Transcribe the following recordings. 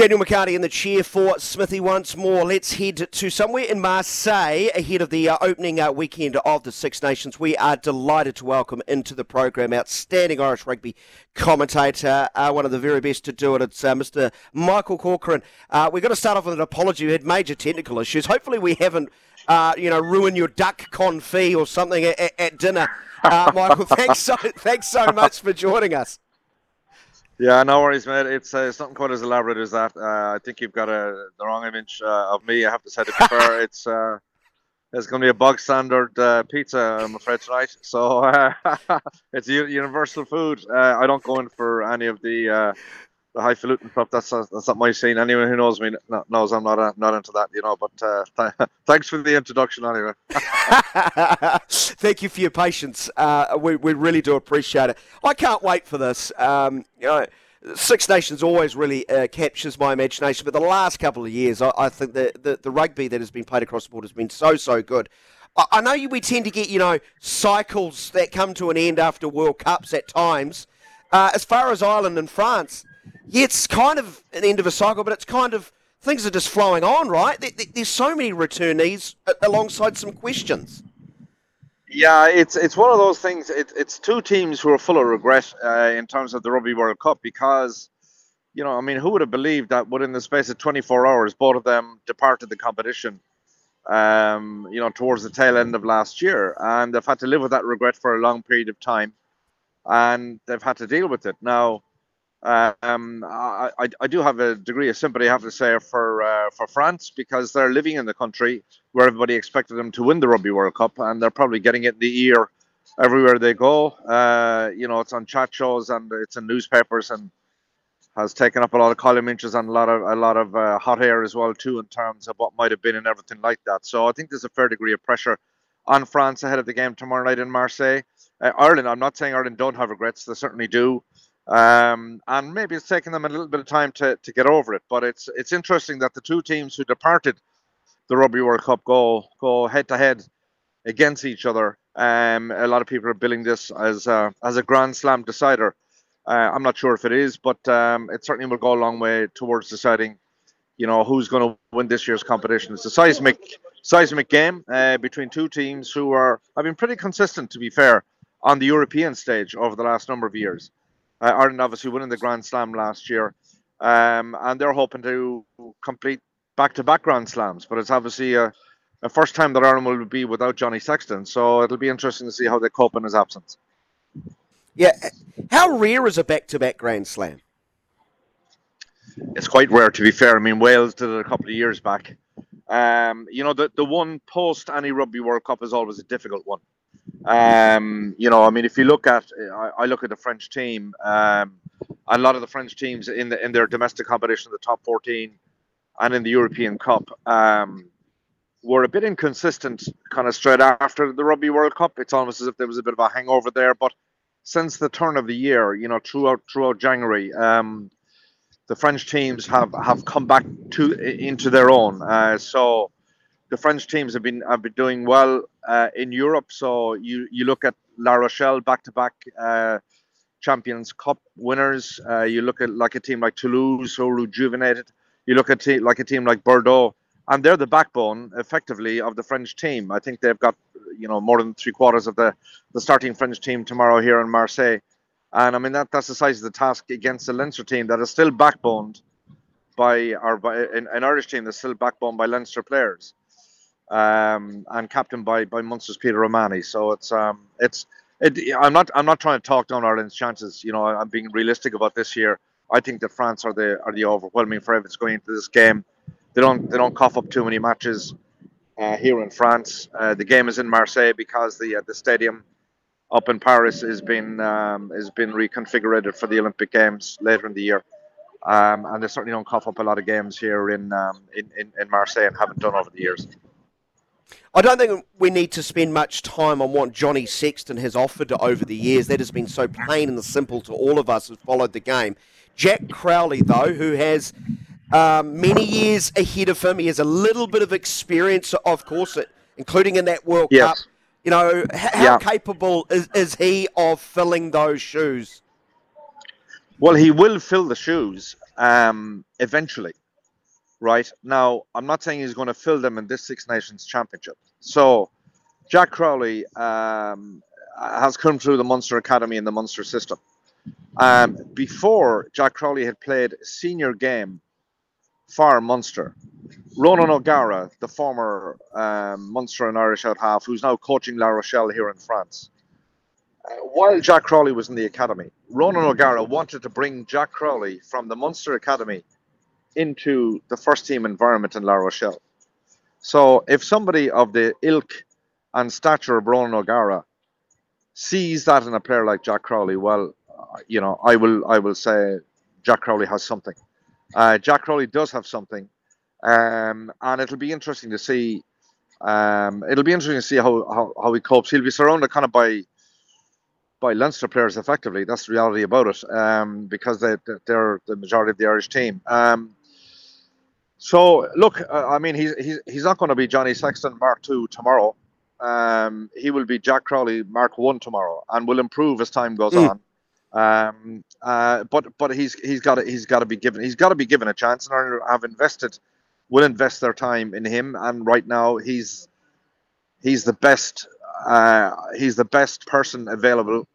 Daniel McCarty in the chair for Smithy once more. Let's head to somewhere in Marseille ahead of the uh, opening uh, weekend of the Six Nations. We are delighted to welcome into the program outstanding Irish rugby commentator, uh, one of the very best to do it. It's uh, Mr. Michael Corcoran. Uh, we've got to start off with an apology. We had major technical issues. Hopefully, we haven't, uh, you know, ruined your duck confit or something at, at dinner. Michael, thanks so, thanks so much for joining us. Yeah, no worries, mate. It's uh, it's not quite as elaborate as that. Uh, I think you've got a the wrong image uh, of me. I have to say to be fair, it's uh, it's going to be a bog standard uh, pizza, I'm afraid tonight. So uh, it's universal food. Uh, I don't go in for any of the uh, the highfalutin stuff. That's that's not my scene. Anyone who knows me knows I'm not uh, not into that, you know. But uh, th- thanks for the introduction, anyway. Thank you for your patience. Uh, we we really do appreciate it. I can't wait for this. Um, you know. Six Nations always really uh, captures my imagination, but the last couple of years, I, I think the, the, the, rugby that has been played across the board has been so, so good. I, I know we tend to get, you know, cycles that come to an end after World Cups at times. Uh, as far as Ireland and France, yeah, it's kind of an end of a cycle, but it's kind of things are just flowing on, right? There's so many returnees alongside some questions. Yeah, it's it's one of those things. It, it's two teams who are full of regret uh, in terms of the Rugby World Cup because, you know, I mean, who would have believed that within the space of 24 hours, both of them departed the competition, um, you know, towards the tail end of last year, and they've had to live with that regret for a long period of time, and they've had to deal with it now um, I, I, do have a degree of sympathy, I have to say, for uh, for France because they're living in the country where everybody expected them to win the Rugby World Cup, and they're probably getting it in the ear everywhere they go. Uh, you know, it's on chat shows and it's in newspapers and has taken up a lot of column inches and a lot of a lot of uh, hot air as well too in terms of what might have been and everything like that. So I think there's a fair degree of pressure on France ahead of the game tomorrow night in Marseille. Uh, Ireland, I'm not saying Ireland don't have regrets; they certainly do. Um, and maybe it's taken them a little bit of time to, to get over it. But it's it's interesting that the two teams who departed the Rugby World Cup go go head to head against each other. Um, a lot of people are billing this as a, as a Grand Slam decider. Uh, I'm not sure if it is, but um, it certainly will go a long way towards deciding, you know, who's going to win this year's competition. It's a seismic seismic game uh, between two teams who are have been pretty consistent, to be fair, on the European stage over the last number of years. Uh, Ireland obviously winning the Grand Slam last year, um, and they're hoping to complete back-to-back Grand Slams. But it's obviously a, a first time that Ireland will be without Johnny Sexton, so it'll be interesting to see how they cope in his absence. Yeah, how rare is a back-to-back Grand Slam? It's quite rare, to be fair. I mean, Wales did it a couple of years back. Um, you know, the, the one post any Rugby World Cup is always a difficult one. Um, you know, I mean, if you look at, I, I look at the French team. Um, a lot of the French teams in the in their domestic competition, the top 14, and in the European Cup, um, were a bit inconsistent. Kind of straight after the Rugby World Cup, it's almost as if there was a bit of a hangover there. But since the turn of the year, you know, throughout throughout January, um, the French teams have have come back to into their own. Uh, so the French teams have been have been doing well uh, in Europe. So you you look at La Rochelle back to back Champions Cup winners. Uh, you look at like a team like Toulouse who rejuvenated. You look at like a team like Bordeaux, and they're the backbone effectively of the French team. I think they've got you know more than three quarters of the the starting French team tomorrow here in Marseille. And I mean that that's the size of the task against the Leinster team that is still backboned by or by an, an Irish team that's still backbone by Leinster players, um, and captained by by Munster's Peter O'Mahony. So it's um it's it, I'm not I'm not trying to talk down Ireland's chances. You know, I'm being realistic about this year. I think that France are the are the overwhelming favourites going into this game. They don't they don't cough up too many matches uh, here in France. Uh, the game is in Marseille because the uh, the stadium up in Paris has been um, has been reconfigured for the Olympic Games later in the year. Um, and they certainly don't cough up a lot of games here in, um, in, in in Marseille and haven't done over the years. I don't think we need to spend much time on what Johnny Sexton has offered over the years. That has been so plain and simple to all of us who followed the game. Jack Crowley, though, who has um, many years ahead of him, he has a little bit of experience, of course, including in that World yes. Cup. You know, how yeah. capable is, is he of filling those shoes? Well, he will fill the shoes um, eventually right? Now, I'm not saying he's going to fill them in this Six Nations Championship. So, Jack Crowley um, has come through the Munster Academy and the Munster system. Um, before Jack Crowley had played senior game for Munster, Ronan O'Gara, the former um, Munster and Irish out half, who's now coaching La Rochelle here in France, while Jack Crowley was in the academy, Ronan O'Gara wanted to bring Jack Crowley from the Munster Academy into the first team environment in La Rochelle. So if somebody of the ilk and stature of Ronan O'Gara sees that in a player like Jack Crowley, well, you know, I will I will say Jack Crowley has something. Uh, Jack Crowley does have something, um, and it'll be interesting to see. Um, it'll be interesting to see how, how, how he copes. He'll be surrounded kind of by by Leinster players effectively. That's the reality about it, um, because they, they're the majority of the Irish team. Um, so look, uh, I mean, he's he's he's not going to be Johnny Sexton Mark Two tomorrow. Um, he will be Jack Crowley Mark One tomorrow, and will improve as time goes mm. on. Um, uh, but but he's he's got to, he's got to be given he's got to be given a chance, and I have invested will invest their time in him. And right now, he's he's the best uh, he's the best person available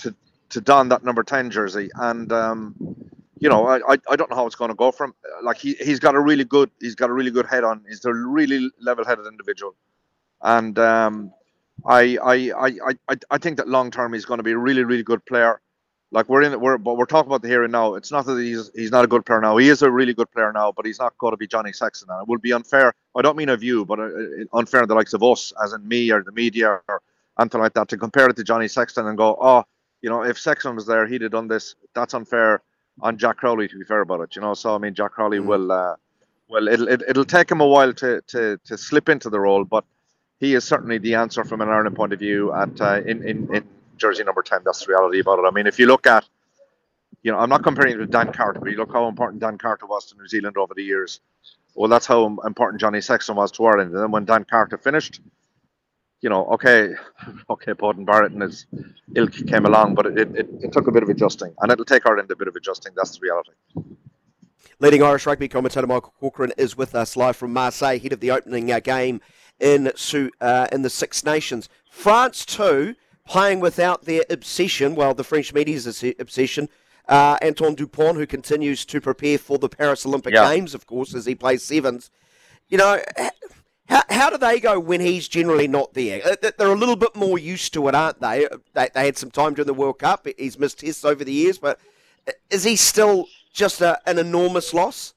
to to don that number ten jersey, and um, you know, I, I don't know how it's going to go for him. Like he he's got a really good he's got a really good head on. He's a really level-headed individual, and um, I, I I I I think that long term he's going to be a really really good player. Like we're in we're but we're talking about the here and now. It's not that he's he's not a good player now. He is a really good player now, but he's not going to be Johnny Sexton. And it would be unfair. I don't mean of you, but uh, unfair to the likes of us, as in me or the media or anything like that, to compare it to Johnny Sexton and go, oh, you know, if Sexton was there, he'd have done this. That's unfair on Jack Crowley. To be fair about it, you know. So I mean, Jack Crowley mm. will, uh, well, it'll it, will it will take him a while to to to slip into the role, but he is certainly the answer from an Ireland point of view at uh, in in in jersey number ten. That's the reality about it. I mean, if you look at you know, I'm not comparing it with Dan Carter, but you look how important Dan Carter was to New Zealand over the years. Well, that's how important Johnny Sexton was to Ireland. And then when Dan Carter finished, you know, okay, okay, Beauden Barrett and his ilk came along, but it, it, it took a bit of adjusting, and it'll take Ireland a bit of adjusting. That's the reality. Leading Irish rugby commentator Michael Corcoran is with us live from Marseille, head of the opening uh, game in uh, in the Six Nations. France too, playing without their obsession, well, the French media's obsession. Uh, Antoine Dupont, who continues to prepare for the Paris Olympic yeah. Games, of course, as he plays sevens. You know, how, how do they go when he's generally not there? Uh, they're a little bit more used to it, aren't they? They, they had some time during the World Cup. He's missed tests over the years, but uh, is he still just a, an enormous loss?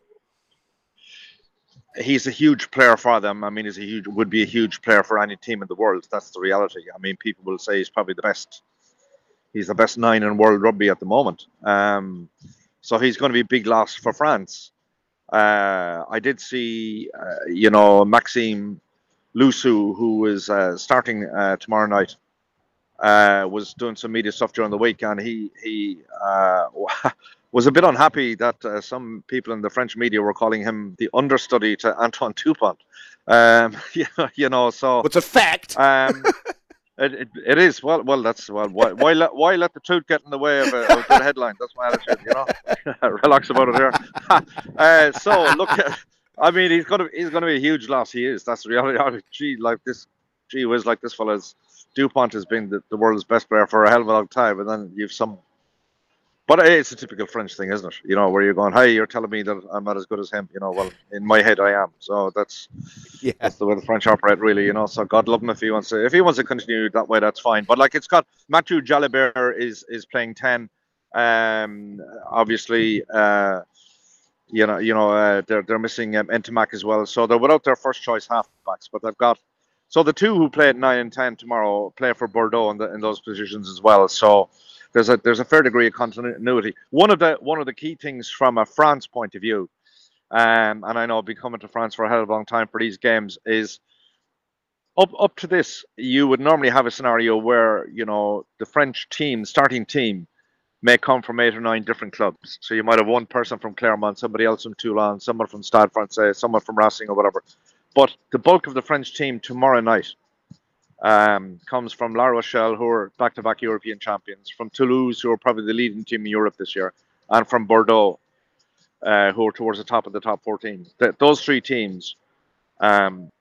He's a huge player for them. I mean, he's a huge would be a huge player for any team in the world. That's the reality. I mean, people will say he's probably the best. He's the best nine in world rugby at the moment. Um, so he's going to be a big loss for France. Uh, I did see, uh, you know, Maxime Lucu, who is uh, starting uh, tomorrow night, uh, was doing some media stuff during the week, and he he uh, was a bit unhappy that some people in the French media were calling him the understudy to Antoine Dupont. Um, you know, so it's a fact. Um, It, it, it is. Well well that's well why why let why let the truth get in the way of a, of a headline? That's my attitude you know? Relax about it here uh, so look I mean he's gonna he's gonna be a huge loss he is that's the reality gee like this gee whiz like this fella's Dupont has been the, the world's best player for a hell of a long time and then you've some But it's a typical French thing, isn't it? You know, where you're going, "Hey, you're telling me that I'm not as good as him." You know, well, in my head, I am. So that's yeah, that's the way the French operate, really. You know, so God love him if he wants to. If he wants to continue that way, that's fine. But like, it's got Matthieu Jalibert is is playing ten. Um, obviously, uh, you know, you know, uh, they're they're missing um, Ntamack as well, so they're without their first choice halfbacks. But they've got so the two who play at nine and ten tomorrow play for Bordeaux in, the, in those positions as well. So there's a there's a fair degree of continuity. One of the one of the key things from a France point of view, um, and I know I've been coming to France for a hell of a long time for these games, is up up to this, you would normally have a scenario where you know the French team, starting team, may come from eight or nine different clubs. So you might have one person from Clermont, somebody else from Toulon, someone from Stade Francais, someone from Racing or whatever. But the bulk of the French team tomorrow night um, comes from La Rochelle, who are back-to-back European champions, from Toulouse, who are probably the leading team in Europe this year, and from Bordeaux, uh, who are towards the top of the top 14. Th- those three teams um,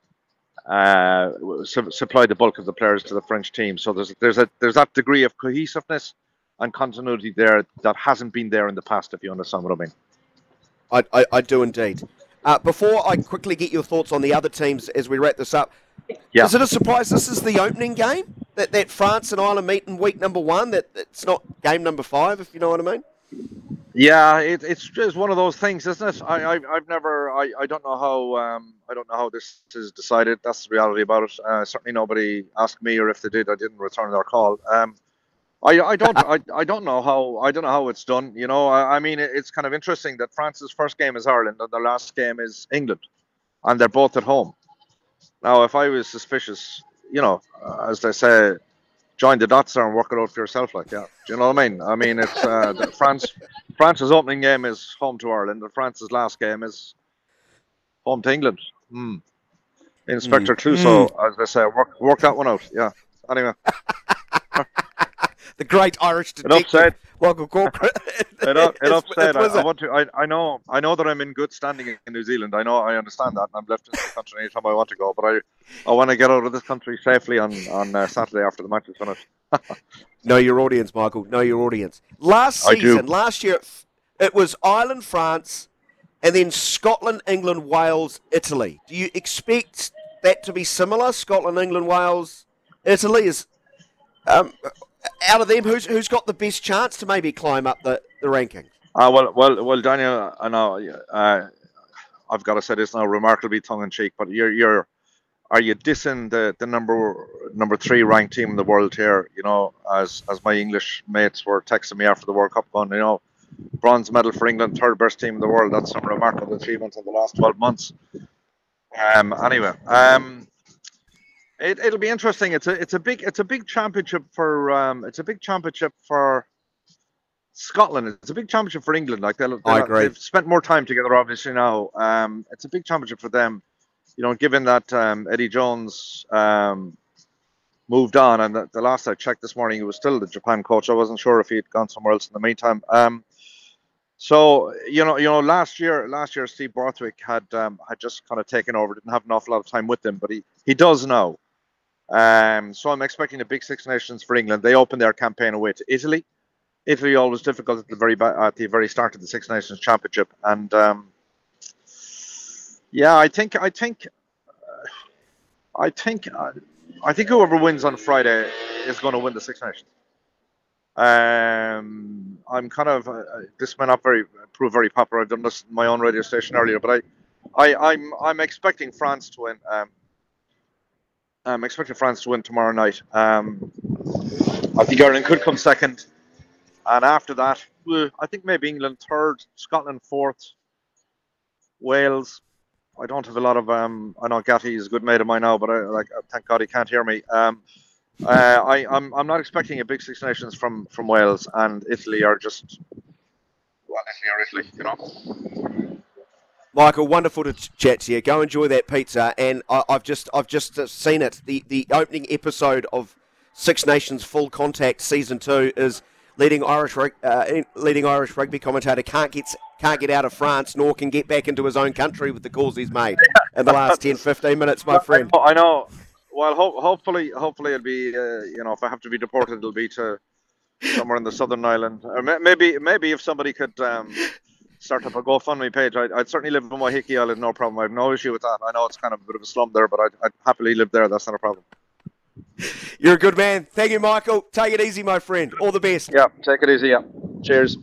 uh, su- supply the bulk of the players to the French team. So there's there's a there's that degree of cohesiveness and continuity there that hasn't been there in the past. If you understand what I mean. I, I, I do indeed. Uh, before I quickly get your thoughts on the other teams as we wrap this up, yeah. is it a surprise this is the opening game that, that France and Ireland meet in week number one? That it's not game number five, if you know what I mean? Yeah, it, it's just one of those things, isn't it? I, I have never I, I don't know how um, I don't know how this is decided. That's the reality about it. Uh, certainly nobody asked me, or if they did, I didn't return their call. Um, I, I don't I, I don't know how I don't know how it's done. You know, I, I mean it's kind of interesting that France's first game is Ireland and their last game is England, and they're both at home. Now, if I was suspicious, you know, as they say, join the dots there and work it out for yourself. Like, yeah, do you know what I mean? I mean, it's uh, France. France's opening game is home to Ireland, and France's last game is home to England. Mm. Inspector mm. Clouseau, mm. as they say, work work that one out. Yeah. Anyway. the great Irish detective, Michael Corcoran. it, it upset. I, I, want to. I, I know. I know that I'm in good standing in New Zealand. I know. I understand that. and I'm left in the country anytime I want to go. But I, I want to get out of this country safely on on uh, Saturday after the match is finished. know your audience, Michael. Know your audience. Last season, last year, it was Ireland, France, and then Scotland, England, Wales, Italy. Do you expect that to be similar? Scotland, England, Wales, Italy is. Um, out of them, who's who's got the best chance to maybe climb up the, the ranking? Uh, well, well, well, Daniel, I know. Uh, I've got to say this now, remarkably tongue in cheek, but you're you're are you dissing the, the number number three ranked team in the world here? You know, as as my English mates were texting me after the World Cup, going, you know, bronze medal for England, third best team in the world. That's some remarkable achievement in the last twelve months. Um, anyway, um, it, it'll be interesting. It's a it's a big it's a big championship for um it's a big championship for Scotland. It's a big championship for England. Like they'll, they'll, they've spent more time together, obviously now. Um, it's a big championship for them. You know, given that um, Eddie Jones um, moved on, and the, the, last I checked this morning, he was still the Japan coach. I wasn't sure if he had gone somewhere else in the meantime. Um, so you know, you know, last year, last year Steve Borthwick had um, had just kind of taken over. Didn't have an awful lot of time with them, but he he does now. Um, so I'm expecting a big Six Nations for England. They open their campaign away to Italy. Italy always difficult at the very at the very start of the Six Nations Championship, and um, yeah, I think I think uh, I think uh, I think whoever wins on Friday is going to win the Six Nations. Um, I'm kind of uh, this may not very prove very popular. I've done this my own radio station earlier, but I, I I'm I'm expecting France to win. Um, I'm expecting France to win tomorrow night. Um, I think Ireland could come second, and after that, I think maybe England third, Scotland fourth, Wales. I don't have a lot of. Um, I know Gatty is a good mate of mine now, but I like. Thank God he can't hear me. Um, uh, I, I'm I'm not expecting a big Six Nations from from Wales and Italy are just well, Italy or Italy, you know. Michael, wonderful to chat to you. Go enjoy that pizza, and I, have just I've just uh, seen it. The the opening episode of Six Nations Full Contact season two is leading Irish uh, leading Irish rugby commentator can't get can't get out of France nor can get back into his own country with the calls he's made in the last 10, 15 minutes, my friend. I know. Well, ho- hopefully, hopefully it'll be uh, you know if I have to be deported, it'll be to somewhere in the Southern Island. Or maybe maybe if somebody could um, start up a GoFundMe page, I'd, I'd certainly live on Waiheke Island, no problem. I have no issue with that. I know it's kind of a bit of a slum there, but I'd, I'd happily live there. That's not a problem. You're a good man. Thank you, Michael. Take it easy, my friend. All the best. Yeah, take it easy. Yeah. Cheers.